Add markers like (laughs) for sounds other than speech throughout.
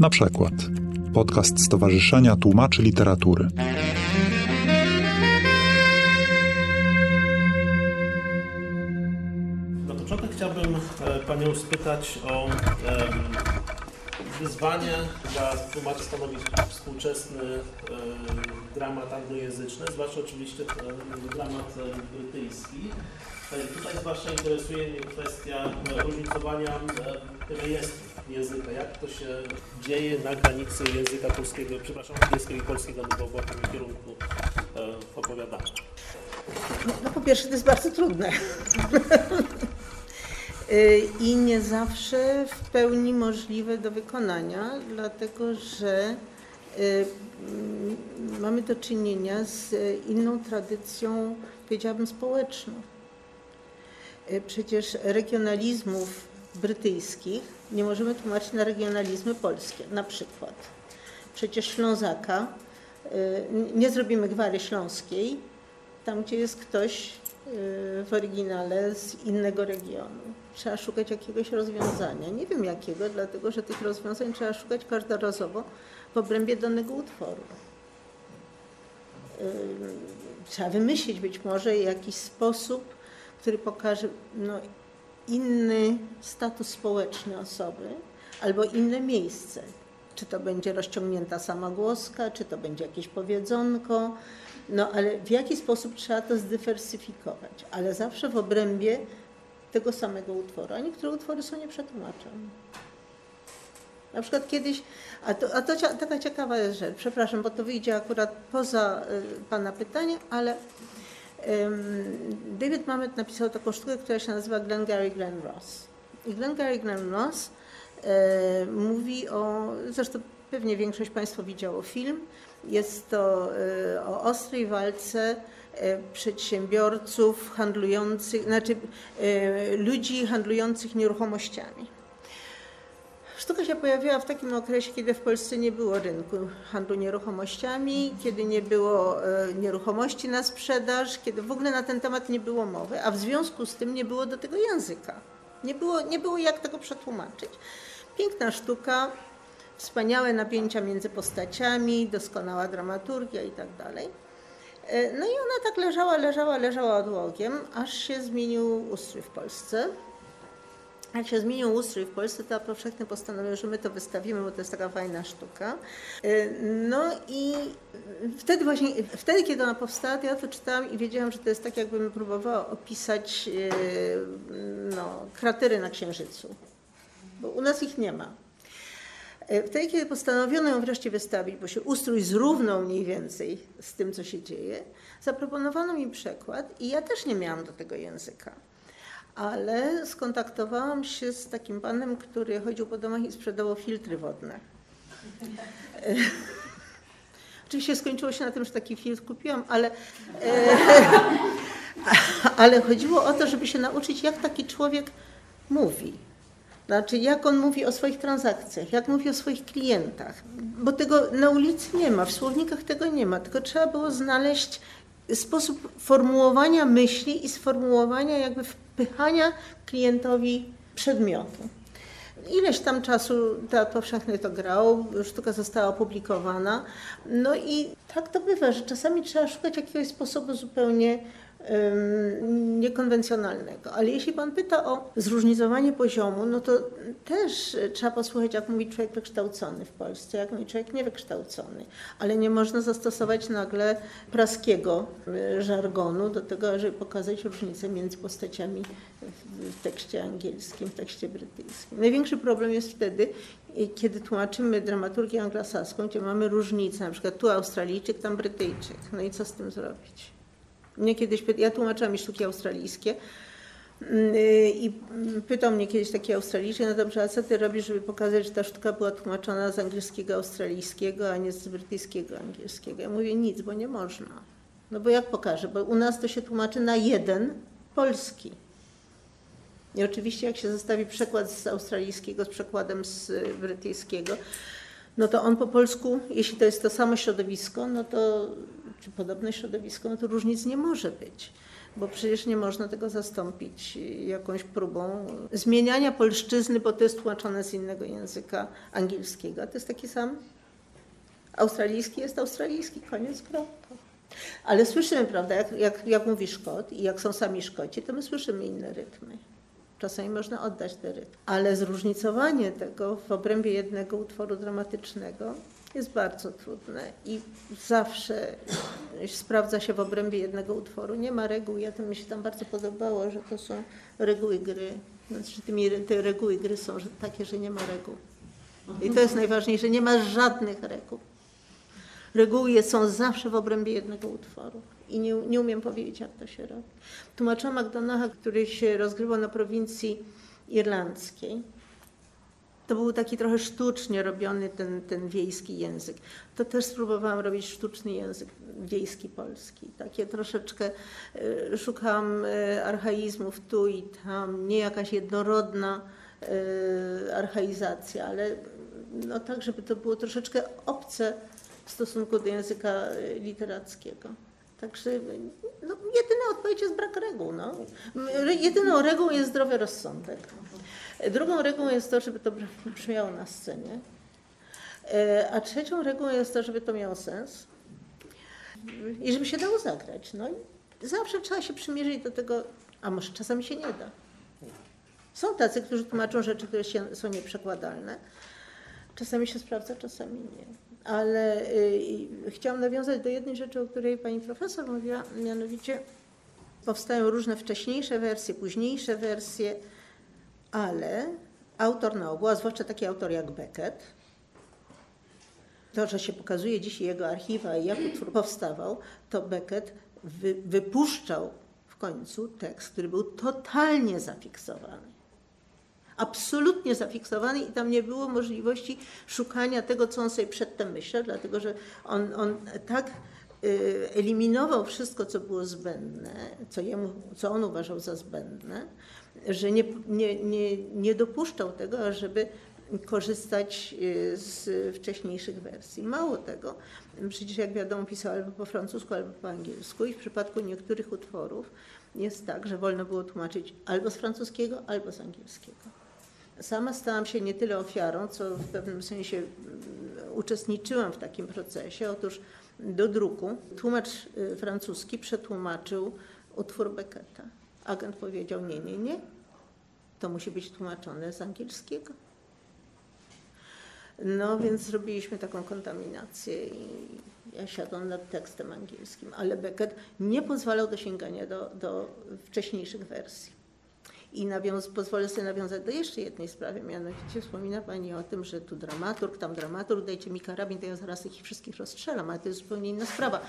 Na przykład podcast Stowarzyszenia Tłumaczy Literatury. Na początek chciałbym e, Panią spytać o wyzwanie dla tłumaczy stanowi współczesny em, dramat anglojęzyczny, zwłaszcza oczywiście e, dramat e, brytyjski. E, Tutaj zwłaszcza interesuje mnie kwestia e, różnicowania e, rejestrów języka. Jak to się dzieje na granicy języka polskiego, przepraszam, angielskiego i polskiego, no bo w tym kierunku e, opowiadamy. No po pierwsze to jest bardzo trudne. (laughs) Y, I nie zawsze w pełni możliwe do wykonania, dlatego że y, mamy do czynienia z inną tradycją, powiedziałabym, społeczną. Y, Przecież regionalizmów brytyjskich nie możemy tłumaczyć na regionalizmy polskie, na przykład. Przecież Ślązaka, y, nie zrobimy gwary śląskiej, tam gdzie jest ktoś y, w oryginale z innego regionu. Trzeba szukać jakiegoś rozwiązania. Nie wiem jakiego, dlatego że tych rozwiązań trzeba szukać każdorazowo w obrębie danego utworu. Y, Trzeba wymyślić być może jakiś sposób, który pokaże no, inny status społeczny osoby albo inne miejsce. Czy to będzie rozciągnięta samogłoska, czy to będzie jakieś powiedzonko, no ale w jaki sposób trzeba to zdywersyfikować, ale zawsze w obrębie tego samego utworu, a niektóre utwory są nieprzetłumaczone. Na przykład kiedyś, a to, a to taka ciekawa rzecz, przepraszam, bo to wyjdzie akurat poza y, Pana pytanie, ale David Mamet napisał taką sztukę, która się nazywa Glengarry Glen Ross. I Glengarry Glen Ross e, mówi o, zresztą pewnie większość Państwa widziało film, jest to e, o ostrej walce e, przedsiębiorców handlujących, znaczy ludzi handlujących nieruchomościami. Sztuka się pojawiła w takim okresie, kiedy w Polsce nie było rynku handlu nieruchomościami, kiedy nie było e, nieruchomości na sprzedaż, kiedy w ogóle na ten temat nie było mowy, a w związku z tym nie było do tego języka. Nie było, nie było jak tego przetłumaczyć. Piękna sztuka, wspaniałe napięcia między postaciami, doskonała dramaturgia i tak dalej. E, No i ona tak leżała, leżała, leżała odłogiem, aż się zmienił ustrój w Polsce. Jak się zmienił ustrój w Polsce, to powszechnie postanowił, że my to wystawimy, bo to jest taka fajna sztuka. E, No i wtedy właśnie, wtedy kiedy ona powstała, to ja to czytałam i wiedziałam, że to jest tak, jakbym próbowała opisać e, no, kratery na Księżycu, bo u nas ich nie ma. E, Wtedy, kiedy postanowiono ją wreszcie wystawić, bo się ustrój zrównał mniej więcej z tym, co się dzieje, zaproponowano mi przekład i ja też nie miałam do tego języka. Ale skontaktowałam się z takim panem, który chodził po domach i sprzedawał filtry wodne. (laughs) Oczywiście skończyło się na tym, że taki filtr kupiłam, ale, e, (laughs) ale chodziło o to, żeby się nauczyć, jak taki człowiek mówi. Znaczy, jak on mówi o swoich transakcjach, jak mówi o swoich klientach. Bo tego na ulicy nie ma, w słownikach tego nie ma, tylko trzeba było znaleźć sposób formułowania myśli i sformułowania, jakby wpychania klientowi przedmiotu. Ileś tam czasu Teatr Powszechny to grał, sztuka została opublikowana. No i tak to bywa, że czasami trzeba szukać jakiegoś sposobu zupełnie niekonwencjonalnego. Ale jeśli Pan pyta o zróżnicowanie poziomu, no to też trzeba posłuchać, jak mówi człowiek wykształcony w Polsce, jak mówi człowiek niewykształcony. Ale nie można zastosować nagle praskiego e, żargonu do tego, żeby pokazać różnicę między postaciami w- tekście angielskim, w tekście brytyjskim. Największy problem jest wtedy, i kiedy tłumaczymy dramaturgię anglosaską, gdzie mamy różnice, na przykład tu Australijczyk, tam Brytyjczyk. No i co z tym zrobić? Mnie kiedyś, ja tłumaczyłam mi sztuki australijskie mm, i mm, pytał mnie kiedyś taki Australijczyk, no dobrze, a co ty robisz, żeby pokazać, że ta sztuka była tłumaczona z angielskiego australijskiego, a nie z brytyjskiego angielskiego? Ja mówię nic, bo nie można. No bo jak pokażę? Bo u nas to się tłumaczy na jeden polski. I oczywiście jak się zestawi przekład z australijskiego z przekładem z y, brytyjskiego, no to on po polsku, jeśli to jest to samo środowisko, no to, czy podobne środowisko, no to różnic nie może być. bo przecież nie można tego zastąpić jakąś próbą zmieniania polszczyzny, bo to jest tłumaczone z innego języka angielskiego. To jest taki sam. Australijski jest australijski, koniec, kropka. Ale słyszymy, prawda, jak, jak, jak mówi Szkot i jak są sami Szkoci, to my słyszymy inne rytmy. Czasami można oddać te rytmy. Ale zróżnicowanie tego w obrębie jednego utworu dramatycznego jest bardzo trudne i zawsze sprawdza się w obrębie jednego utworu. Nie ma reguł. Ja to mi się tam bardzo podobało, że to są reguły gry. Znaczy, tymi, te reguły gry są takie, że nie ma reguł. I to jest najważniejsze. Nie ma żadnych reguł. Reguły są zawsze w obrębie jednego utworu. I nie, nie umiem powiedzieć, jak to się robi. Tłumacza McDonaha, który się rozgrywał na prowincji irlandzkiej, to był taki trochę sztucznie robiony ten, ten wiejski język. To też spróbowałam robić sztuczny język wiejski polski. Takie troszeczkę y, szukałam y, archaizmów tu i tam, nie jakaś jednorodna y, archaizacja, ale no tak, żeby to było troszeczkę obce w stosunku do języka literackiego. Także no, jedyna odpowiedź jest brak reguł. No. Jedyną regułą jest zdrowy rozsądek. Drugą regułą jest to, żeby to brzmiało na scenie. E, a trzecią regułą jest to, żeby to miało sens i żeby się dało zagrać. No i zawsze trzeba się przymierzyć do tego, a może czasami się nie da. Są tacy, którzy tłumaczą rzeczy, które się, są nieprzekładalne. Czasami się sprawdza, czasami nie. Ale y, chciałam nawiązać do jednej rzeczy, o której pani profesor mówiła, mianowicie powstają różne wcześniejsze wersje, późniejsze wersje ale autor na ogół, a zwłaszcza taki autor jak Beckett, to, że się pokazuje dzisiaj jego archiwa i jak utwór powstawał, to Beckett wy, wypuszczał w końcu tekst, który był totalnie zafiksowany. Absolutnie zafiksowany i tam nie było możliwości szukania tego, co on sobie przedtem myślał, dlatego że on, on tak y, eliminował wszystko, co było zbędne, co, jemu, co on uważał za zbędne, że nie, nie, nie, nie dopuszczał tego, żeby korzystać y, z wcześniejszych wersji. Mało tego, przecież jak wiadomo pisał albo po francusku, albo po angielsku i w przypadku niektórych utworów jest tak, że wolno było tłumaczyć albo z francuskiego, albo z angielskiego. Sama stałam się nie tyle ofiarą, co w pewnym sensie mm, uczestniczyłam w takim procesie. Otóż do druku tłumacz y, francuski przetłumaczył utwór Becketa Agent powiedział: Nie, nie, nie, to musi być tłumaczone z angielskiego. No więc zrobiliśmy taką kontaminację i ja siadłam nad tekstem angielskim, ale Beckett nie pozwalał do sięgania do, do wcześniejszych wersji. I nawiąz, pozwolę sobie nawiązać do jeszcze jednej sprawy, mianowicie wspomina Pani o tym, że tu dramaturg, tam dramaturg, dajcie mi karabin, to ja zaraz ich wszystkich rozstrzelam, ale to jest zupełnie inna sprawa.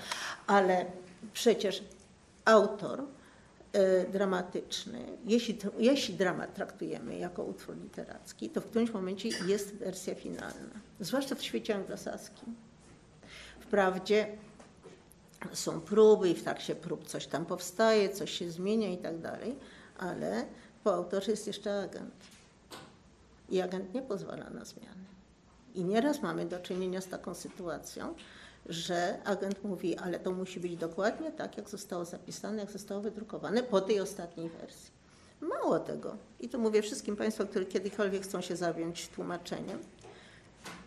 Ale przecież autor dramatyczny, jeśli, jeśli dramat traktujemy jako utwór literacki, to w którymś momencie jest wersja finalna, zwłaszcza w świecie anglosaskim. Wprawdzie są próby i w trakcie prób coś tam powstaje, coś się zmienia i tak dalej, ale po autorze jest jeszcze agent. I agent nie pozwala na zmiany. I nieraz mamy do czynienia z taką sytuacją, że agent mówi, ale to musi być dokładnie tak, jak zostało zapisane, jak zostało wydrukowane po tej ostatniej wersji. Mało tego, i to mówię wszystkim Państwu, którzy kiedykolwiek chcą się zawiąć tłumaczeniem,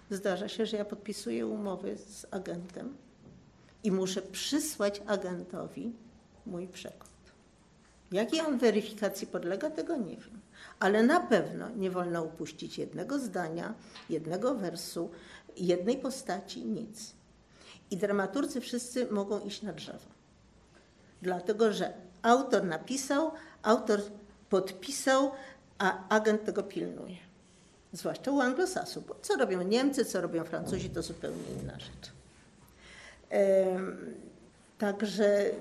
zdarza się, że ja podpisuję umowy z agentem i muszę przysłać agentowi mój przekład. Jakiej on weryfikacji podlega, tego nie wiem. Ale na pewno nie wolno upuścić jednego zdania, jednego wersu, jednej postaci, nic. I dramaturcy wszyscy mogą iść na drzewo. Dlatego, że autor napisał, autor podpisał, a agent tego pilnuje. Zwłaszcza u anglosasów. Bo co robią Niemcy, co robią Francuzi, to zupełnie inna rzecz. Także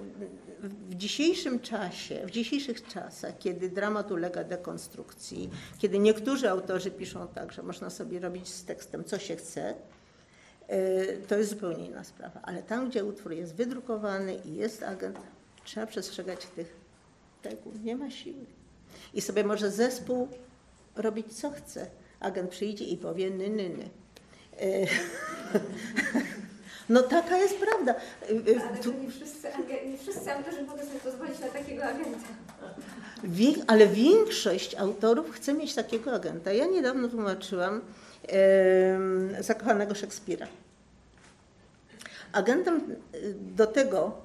w dzisiejszym czasie, w dzisiejszych czasach, kiedy dramat ulega dekonstrukcji, kiedy niektórzy autorzy piszą tak, że można sobie robić z tekstem co się chce, to jest zupełnie inna sprawa. Ale tam, gdzie utwór jest wydrukowany i jest agent, trzeba przestrzegać tych reguł. Nie ma siły. I sobie może zespół robić co chce. Agent przyjdzie i powie ny, ny. E, (laughs) No taka jest prawda. Y, Ale tu- nie wszyscy, nie wszyscy autorzy mogą sobie pozwolić na takiego agenta. Wie, ale większość autorów chce mieć takiego agenta. Ja niedawno tłumaczyłam zakochanego Szekspira. Agentem y, do tego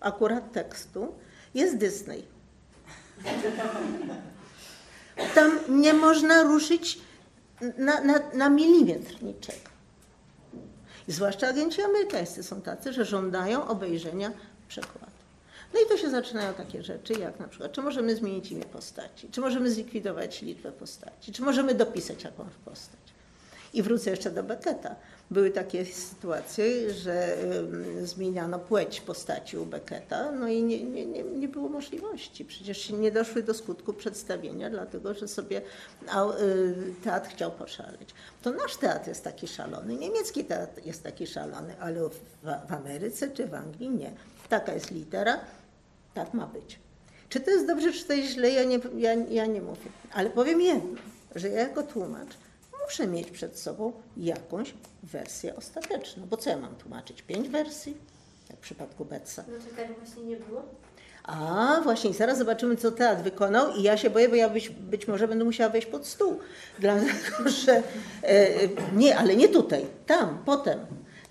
akurat tekstu jest Disney. Tam nie można ruszyć na, na, na milimetr niczego. Zwłaszcza agenci amerykańscy są tacy, że żądają obejrzenia przekładu. No i to się zaczynają takie rzeczy, jak na przykład, czy możemy zmienić imię postaci, czy możemy zlikwidować liczbę postaci, czy możemy dopisać jakąś postać. I wrócę jeszcze do Becketa. Były takie sytuacje, że zmieniano płeć postaci u Becketa, no i nie, nie, nie, nie było możliwości. Przecież nie doszły do skutku przedstawienia, dlatego że sobie y, teatr chciał poszaleć. To nasz teatr jest taki szalony, niemiecki teatr jest taki szalony, ale w, w Ameryce czy w Anglii nie. Taka jest litera, tak ma być. Czy to jest dobrze, czy to jest źle, ja nie, ja, ja nie mówię. Ale powiem jedno, że ja jako tłumacz muszę mieć przed sobą jakąś wersję ostateczną. Bo co ja mam tłumaczyć? Pięć wersji? Jak w przypadku Betsa. No to tak właśnie nie było. A, właśnie, zaraz zobaczymy, co teatr wykonał i ja się boję, bo ja być, być może będę musiała wejść pod stół. Dlatego, (laughs) że... E, e, nie, ale nie tutaj, tam, potem.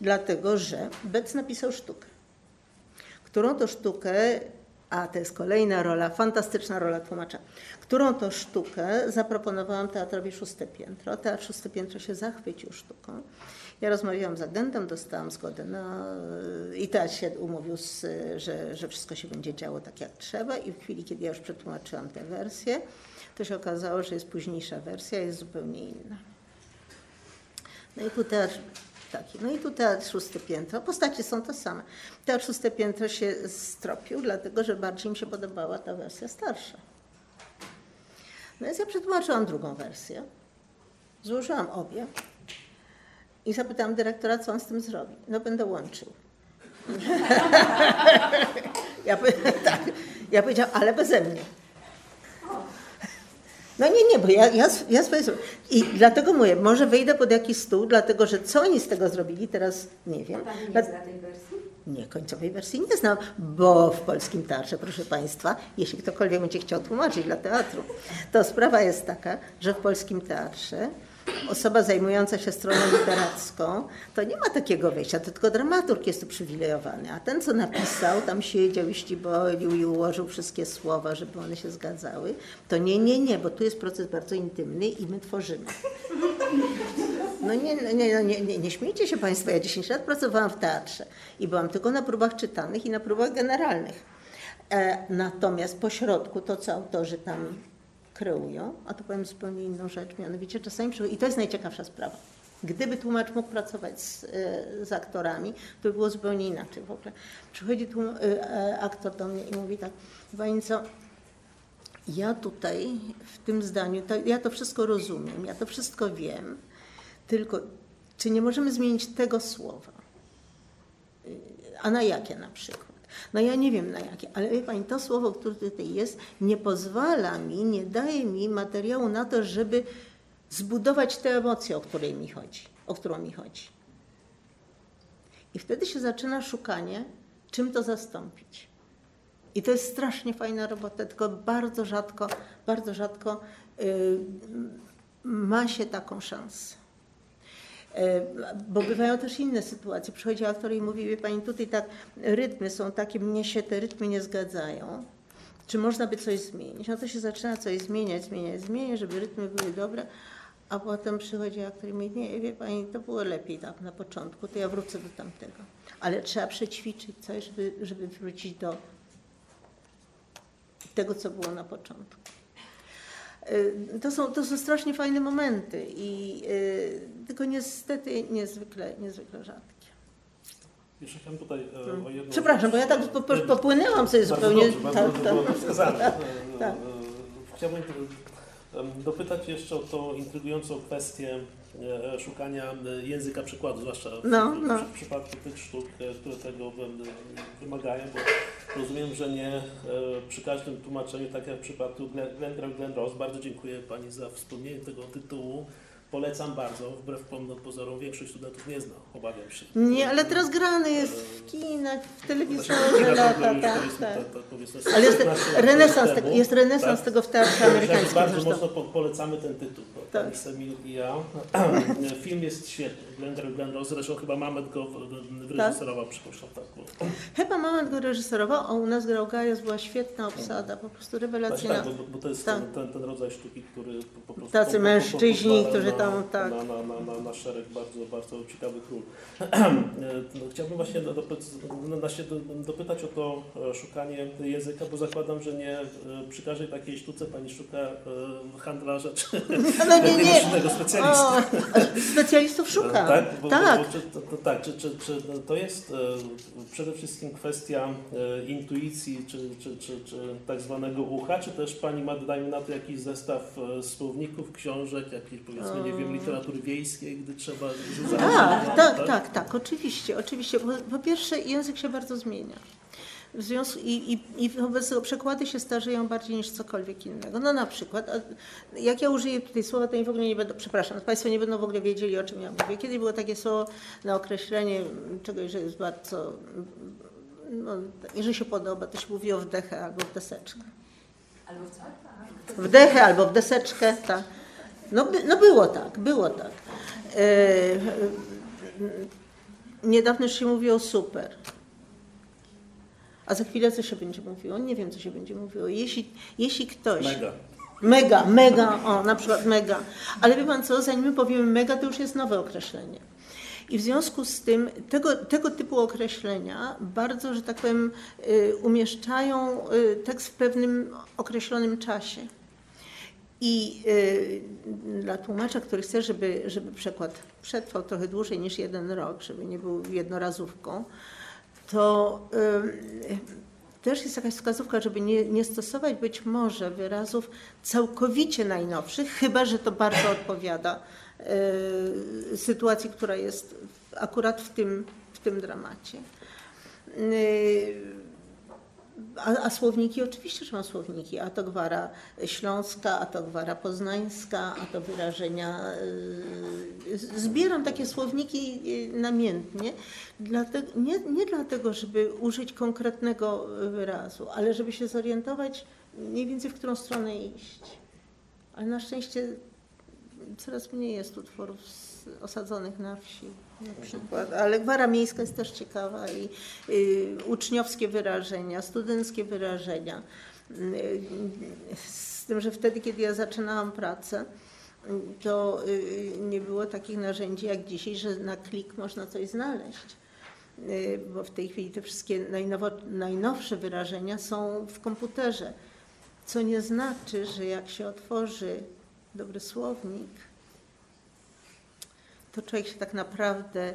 Dlatego, że Bec napisał sztukę, którą to sztukę, a to jest kolejna rola, fantastyczna rola tłumacza, którą to sztukę zaproponowałam teatrowi Szóste Piętro. Teatr Szóste Piętro się zachwycił sztuką. Ja rozmawiałam z agentem, dostałam zgodę na... i teatr się umówił, z, że, że wszystko się będzie działo tak jak trzeba i w chwili, kiedy ja już przetłumaczyłam tę wersję, to się okazało, że jest późniejsza wersja, jest zupełnie inna. No i tu teatr taki, no i tu teatr szóste piętro, postacie są te same. Teatr szóste piętro się stropił, dlatego że bardziej mi się podobała ta wersja starsza. No więc ja przetłumaczyłam drugą wersję, złożyłam obie i zapytałam dyrektora, co on z tym zrobi. No będę łączył. (laughs) ja, (laughs) tak, ja powiedziałam, ale beze mnie. No nie, nie, bo ja, ja, ja swoje. I dlatego mówię, może wyjdę pod jakiś stół, dlatego że co oni z tego zrobili, teraz nie wiem. Pani Dla- nie zna tej wersji? nie, końcowej wersji nie znam, bo w polskim teatrze, proszę Państwa, jeśli ktokolwiek będzie chciał tłumaczyć dla teatru, to sprawa jest taka, że w polskim teatrze osoba zajmująca się stroną literacką, to nie ma takiego wejścia, to tylko dramaturg jest uprzywilejowany, a ten, co napisał, tam siedział i ścibolił i ułożył wszystkie słowa, żeby one się zgadzały, to nie, nie, nie, bo tu jest proces bardzo intymny i my tworzymy. No nie, no nie, no nie, nie, nie śmiejcie się Państwo, ja 10 lat pracowałam w teatrze i byłam tylko na próbach czytanych i na próbach generalnych. E, natomiast po środku to, co autorzy tam kreują, a to powiem zupełnie inną rzecz, mianowicie czasami i to jest najciekawsza sprawa, gdyby tłumacz mógł pracować z, e, z aktorami, to by było zupełnie inaczej w ogóle. Przychodzi tłum, e, e, aktor do mnie i mówi tak, Pani co, ja tutaj w tym zdaniu, to, ja to wszystko rozumiem, ja to wszystko wiem, tylko czy nie możemy zmienić tego słowa? Y, A na jakie na przykład? No ja nie wiem na jakie, ale wie Pani, to słowo, które tutaj jest, nie pozwala mi, nie daje mi materiału na to, żeby zbudować tę emocję, o której mi chodzi, o którą mi chodzi. I wtedy się zaczyna szukanie, czym to zastąpić. I to jest strasznie fajna robota, tylko bardzo rzadko, bardzo rzadko y, ma się taką szansę. E, Bo bywają też inne sytuacje. Przychodzi aktor i mówi, wie pani, tutaj tak rytmy są takie, mnie się te rytmy nie zgadzają. Czy można by coś zmienić? No to się zaczyna coś zmieniać, zmieniać, zmieniać, żeby rytmy były dobre. A potem przychodzi aktor i mówi, nie, wie pani, to było lepiej tak na początku, to ja wrócę do tamtego. Ale trzeba przećwiczyć coś, żeby, żeby wrócić do tego, co było na początku. Y, To są, to są strasznie fajne momenty i y, tylko niestety niezwykle, niezwykle rzadkie. Jeszcze chciałem tutaj e, o jedną Przepraszam, bo ja tak po, po, popłynęłam sobie Bardzo zupełnie. dobrze, bardzo tak, dobrze tak. to wskazane. E, Tak. e, Chciałbym dopytać jeszcze o tą intrygującą kwestię szukania e, języka przykładu, zwłaszcza w, No, w, no. w przypadku tych sztuk, e, które tego wymagają, bo rozumiem, że nie e, przy każdym tłumaczeniu, tak jak w przypadku Glen, Glen, Glen Ross, bardzo dziękuję Pani za wspomnienie tego tytułu, Polecam bardzo, wbrew pozorom większość studentów nie zna, obawiam się. Nie, ale teraz grany jest w kinach, w telewizorze Znaczy, lata, tak, tak. Ale jest 16 lat renesans, jest renesans tego w teatrze amerykańskim Bardzo mocno po, polecamy ten tytuł, Tak. Semil i ja. Film jest świetny. Glenn Glenn Rose, zresztą chyba Mamet go w- wyreżyserował, przypuszczam tak. Chyba Moment go reżyserował, a u nas grał Gajos, była świetna obsada, po prostu rewelacyjna. tak, bo, bo to jest Tak. ten, ten, ten rodzaj sztuki, który po, prostu... Tacy po- mężczyźni, którzy na, tam, tak. Na, na, na, na, na szereg bardzo, bardzo ciekawych ról. (clears throat) No, Chciałbym właśnie na- na dopytać o to e, szukanie języka, bo zakładam, że nie e, przy każdej takiej sztuce pani szuka e, handlarza czy No nie, (laughs) nie. specjalisty. O, specjalistów szuka. Tak, bo, tak. Bo, czy, to, to, tak czy, czy, czy to jest e, przede wszystkim kwestia e, intuicji, czy, czy, czy, czy tak zwanego ucha, czy też Pani ma, dajmy na to, jakiś zestaw e, słowników, książek, jakiejś powiedzmy, nie wiem, literatury wiejskiej, gdy trzeba... Mm. Tak, tak, tak, tak, oczywiście, oczywiście. Po, po pierwsze język się bardzo zmienia. W związku, i, i, I wobec tego przekłady się starzeją bardziej niż cokolwiek innego. No na przykład, jak ja użyję tutaj słowa, to oni w ogóle nie będą, przepraszam, Państwo nie będą w ogóle wiedzieli, o czym ja mówię. Kiedyś było takie słowo na określenie czegoś, że jest bardzo, no, jeżeli się podoba, to się mówi o wdechę albo w deseczkę. Albo w co? W dechę albo w deseczkę, tak. No, by, no było tak, było tak. E, e, niedawno już się mówiło super. A za chwilę co się będzie mówiło? Nie wiem, co się będzie mówiło. Jeśli, jeśli ktoś... Mega. Mega, mega, o, na przykład mega. Ale wie pan co, zanim my powiemy mega, to już jest nowe określenie. I w związku z tym tego, tego typu określenia bardzo, że tak powiem, y, umieszczają y, tekst w pewnym określonym czasie. I y, dla tłumacza, który chce, żeby, żeby przekład przetrwał trochę dłużej niż jeden rok, żeby nie był jednorazówką, to y, też jest jakaś wskazówka, żeby nie, nie stosować być może wyrazów całkowicie najnowszych, chyba że to bardzo odpowiada y, sytuacji, która jest akurat w tym, w tym dramacie. Y, a, a słowniki, oczywiście, że mam słowniki. A to gwara śląska, a to gwara poznańska, a to wyrażenia. y, Zbieram takie słowniki y, namiętnie, dlatego, nie, nie dlatego, żeby użyć konkretnego wyrazu, ale żeby się zorientować mniej więcej, w którą stronę iść. Ale na szczęście coraz mniej jest utworów z- osadzonych na wsi na przykład, ale gwara miejska jest też ciekawa i y, uczniowskie wyrażenia, studenckie wyrażenia. Y, z tym, że wtedy, kiedy ja zaczynałam pracę, to y, nie było takich narzędzi jak dzisiaj, że na klik można coś znaleźć. Y, Bo w tej chwili te wszystkie najnowsze wyrażenia są w komputerze. Co nie znaczy, że jak się otworzy dobry słownik, to człowiek się tak naprawdę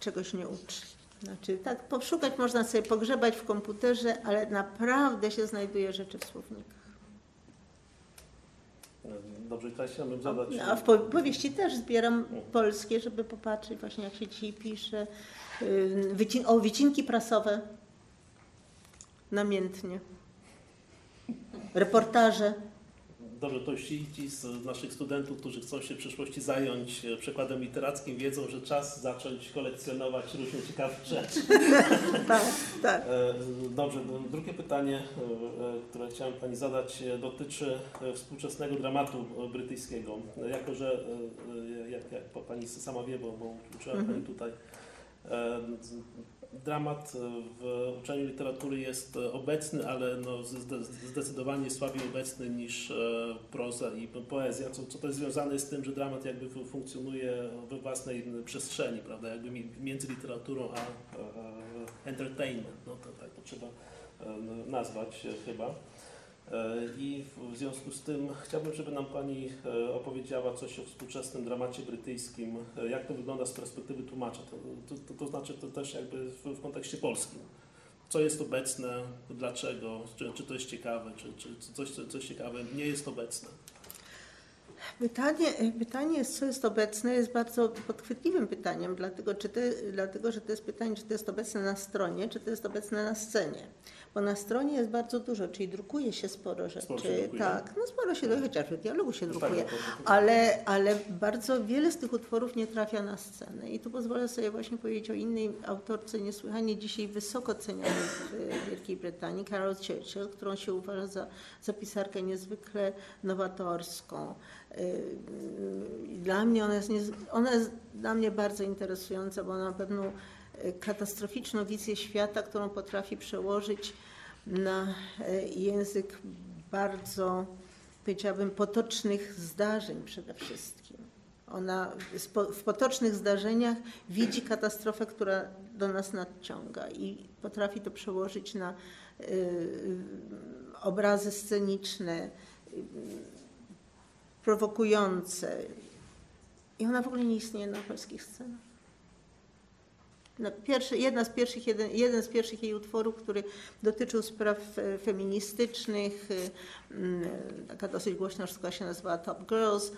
czegoś nie uczy. Znaczy, tak, poszukać można sobie pogrzebać w komputerze, ale naprawdę się znajduje rzeczy w słownikach. Dobrze, teraz chciałbym zadać... A w po- powieści też zbieram polskie, żeby popatrzeć właśnie jak się dzisiaj pisze. Wycin- o, wycinki prasowe. Namiętnie. Reportaże. Dobrze, to ci, z naszych studentów, którzy chcą się w przyszłości zająć e, przekładem literackim, wiedzą, że czas zacząć kolekcjonować różne ciekawe rzeczy. (laughs) Tak, tak. E, Dobrze, no, drugie pytanie, e, które chciałem Pani zadać, dotyczy współczesnego dramatu brytyjskiego. Jako, że jak, jak Pani sama wie, bo, bo uczyła Mhm. Pani tutaj, e, z- dramat e, w uczeniu literatury jest e, obecny, ale no zde- zdecydowanie słabiej obecny niż e, proza i po- poezja, co, co też związane z tym, że dramat jakby fu- funkcjonuje we własnej przestrzeni, prawda, jakby mi- między literaturą a entertainment, no to tak to trzeba e, nazwać chyba. E, I w związku z tym chciałbym, żeby nam Pani e, opowiedziała coś o współczesnym dramacie brytyjskim, e, jak to wygląda z perspektywy tłumacza, to, to, to, znaczy to też jakby w, w kontekście polskim. Co jest obecne, dlaczego, czy, czy to jest ciekawe, czy, czy coś, coś ciekawe nie jest obecne. Pytanie, pytanie, co jest obecne, jest bardzo podchwytliwym pytaniem, dlatego, czy to, dlatego że to jest pytanie, czy to jest obecne na stronie, czy to jest obecne na scenie. Bo na stronie jest bardzo dużo, czyli drukuje się sporo rzeczy. Sporo się drukuje. tak, no sporo się drukuje, chociaż w dialogu się Tak, drukuje, ale, ale bardzo wiele z tych utworów nie trafia na scenę. I tu pozwolę sobie właśnie powiedzieć o innej autorce niesłychanie dzisiaj wysoko cenionej w Wielkiej Brytanii, Carol Churchill, którą się uważa za, za pisarkę niezwykle nowatorską. Yy, Dla mnie ona jest, ona jest dla mnie bardzo interesująca, bo ona pewną yy, katastroficzną wizję świata, którą potrafi przełożyć na yy, język bardzo, powiedziałabym, potocznych zdarzeń przede wszystkim. Ona w potocznych zdarzeniach widzi katastrofę, która do nas nadciąga i potrafi to przełożyć na yy, obrazy sceniczne, yy, prowokujące. I ona w ogóle nie istnieje na polskich scenach. No, pierwszy, jedna z pierwszych, jeden, jeden z pierwszych jej utworów, który dotyczył spraw e, feministycznych, e, mm, taka dosyć głośna sztuka się nazywała Top Girls,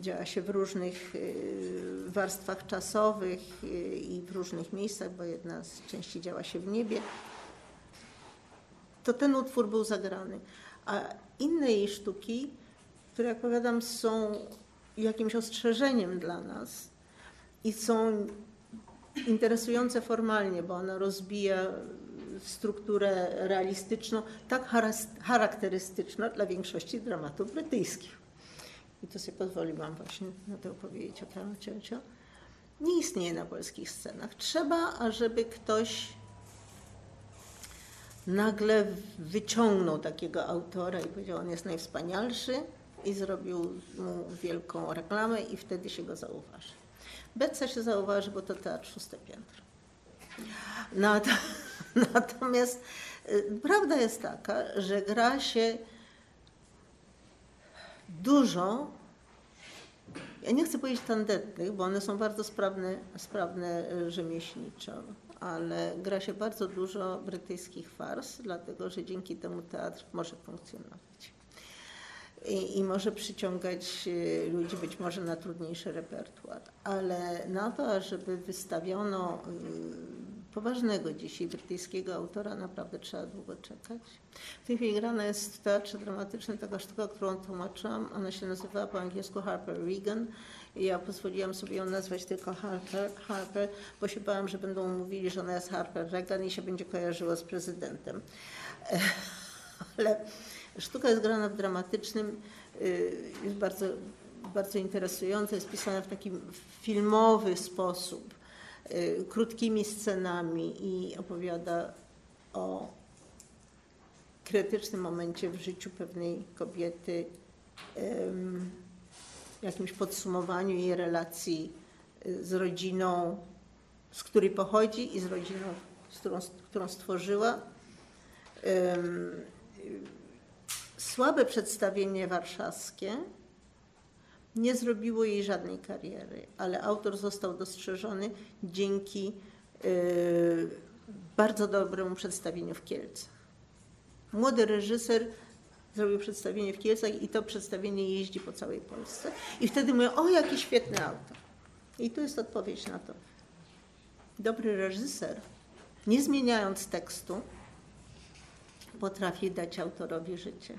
działa się w różnych e, warstwach czasowych e, i w różnych miejscach, bo jedna z części działa się w niebie. To ten utwór był zagrany. A inne jej sztuki, które jak powiadam są jakimś ostrzeżeniem dla nas i są interesujące formalnie, bo ona rozbija strukturę realistyczną, tak charakterystyczną dla większości dramatów brytyjskich. I to sobie pozwoliłam właśnie na to opowiedzieć o Carol Churchill. Nie istnieje na polskich scenach. Trzeba, ażeby ktoś nagle wyciągnął takiego autora i powiedział, on jest najwspanialszy i zrobił mu wielką reklamę i wtedy się go zauważy. Betsa się zauważy, bo to teatr szóste piętro. Nat- (laughs) Natomiast y, prawda jest taka, że gra się dużo, ja nie chcę powiedzieć tandetnych, bo one są bardzo sprawne, sprawne y, rzemieślniczo, ale gra się bardzo dużo brytyjskich fars, dlatego że dzięki temu teatr może funkcjonować. I, I może przyciągać y, ludzi być może na trudniejszy repertuar, ale na to, ażeby wystawiono y, poważnego dzisiaj brytyjskiego autora, naprawdę trzeba długo czekać. W tej chwili grana jest w teatrze dramatycznym taka sztuka, którą tłumaczyłam. Ona się nazywała po angielsku Harper Regan. Ja pozwoliłam sobie ją nazwać tylko Harper, Harper, bo się bałam, że będą mówili, że ona jest Harper Regan i się będzie kojarzyła z prezydentem. (laughs) Ale sztuka jest grana w dramatycznym, y, jest bardzo, bardzo interesująca, jest pisana w taki filmowy sposób, y, krótkimi scenami i opowiada o krytycznym momencie w życiu pewnej kobiety, jakimś podsumowaniu jej relacji y, z rodziną, z której pochodzi i z rodziną, z którą, którą stworzyła. Słabe przedstawienie warszawskie nie zrobiło jej żadnej kariery, ale autor został dostrzeżony dzięki y, bardzo dobremu przedstawieniu w Kielcach. Młody reżyser zrobił przedstawienie w Kielcach i to przedstawienie jeździ po całej Polsce. I wtedy mówią, o jaki świetny autor. I tu jest odpowiedź na to. Dobry reżyser, nie zmieniając tekstu, potrafi dać autorowi życie.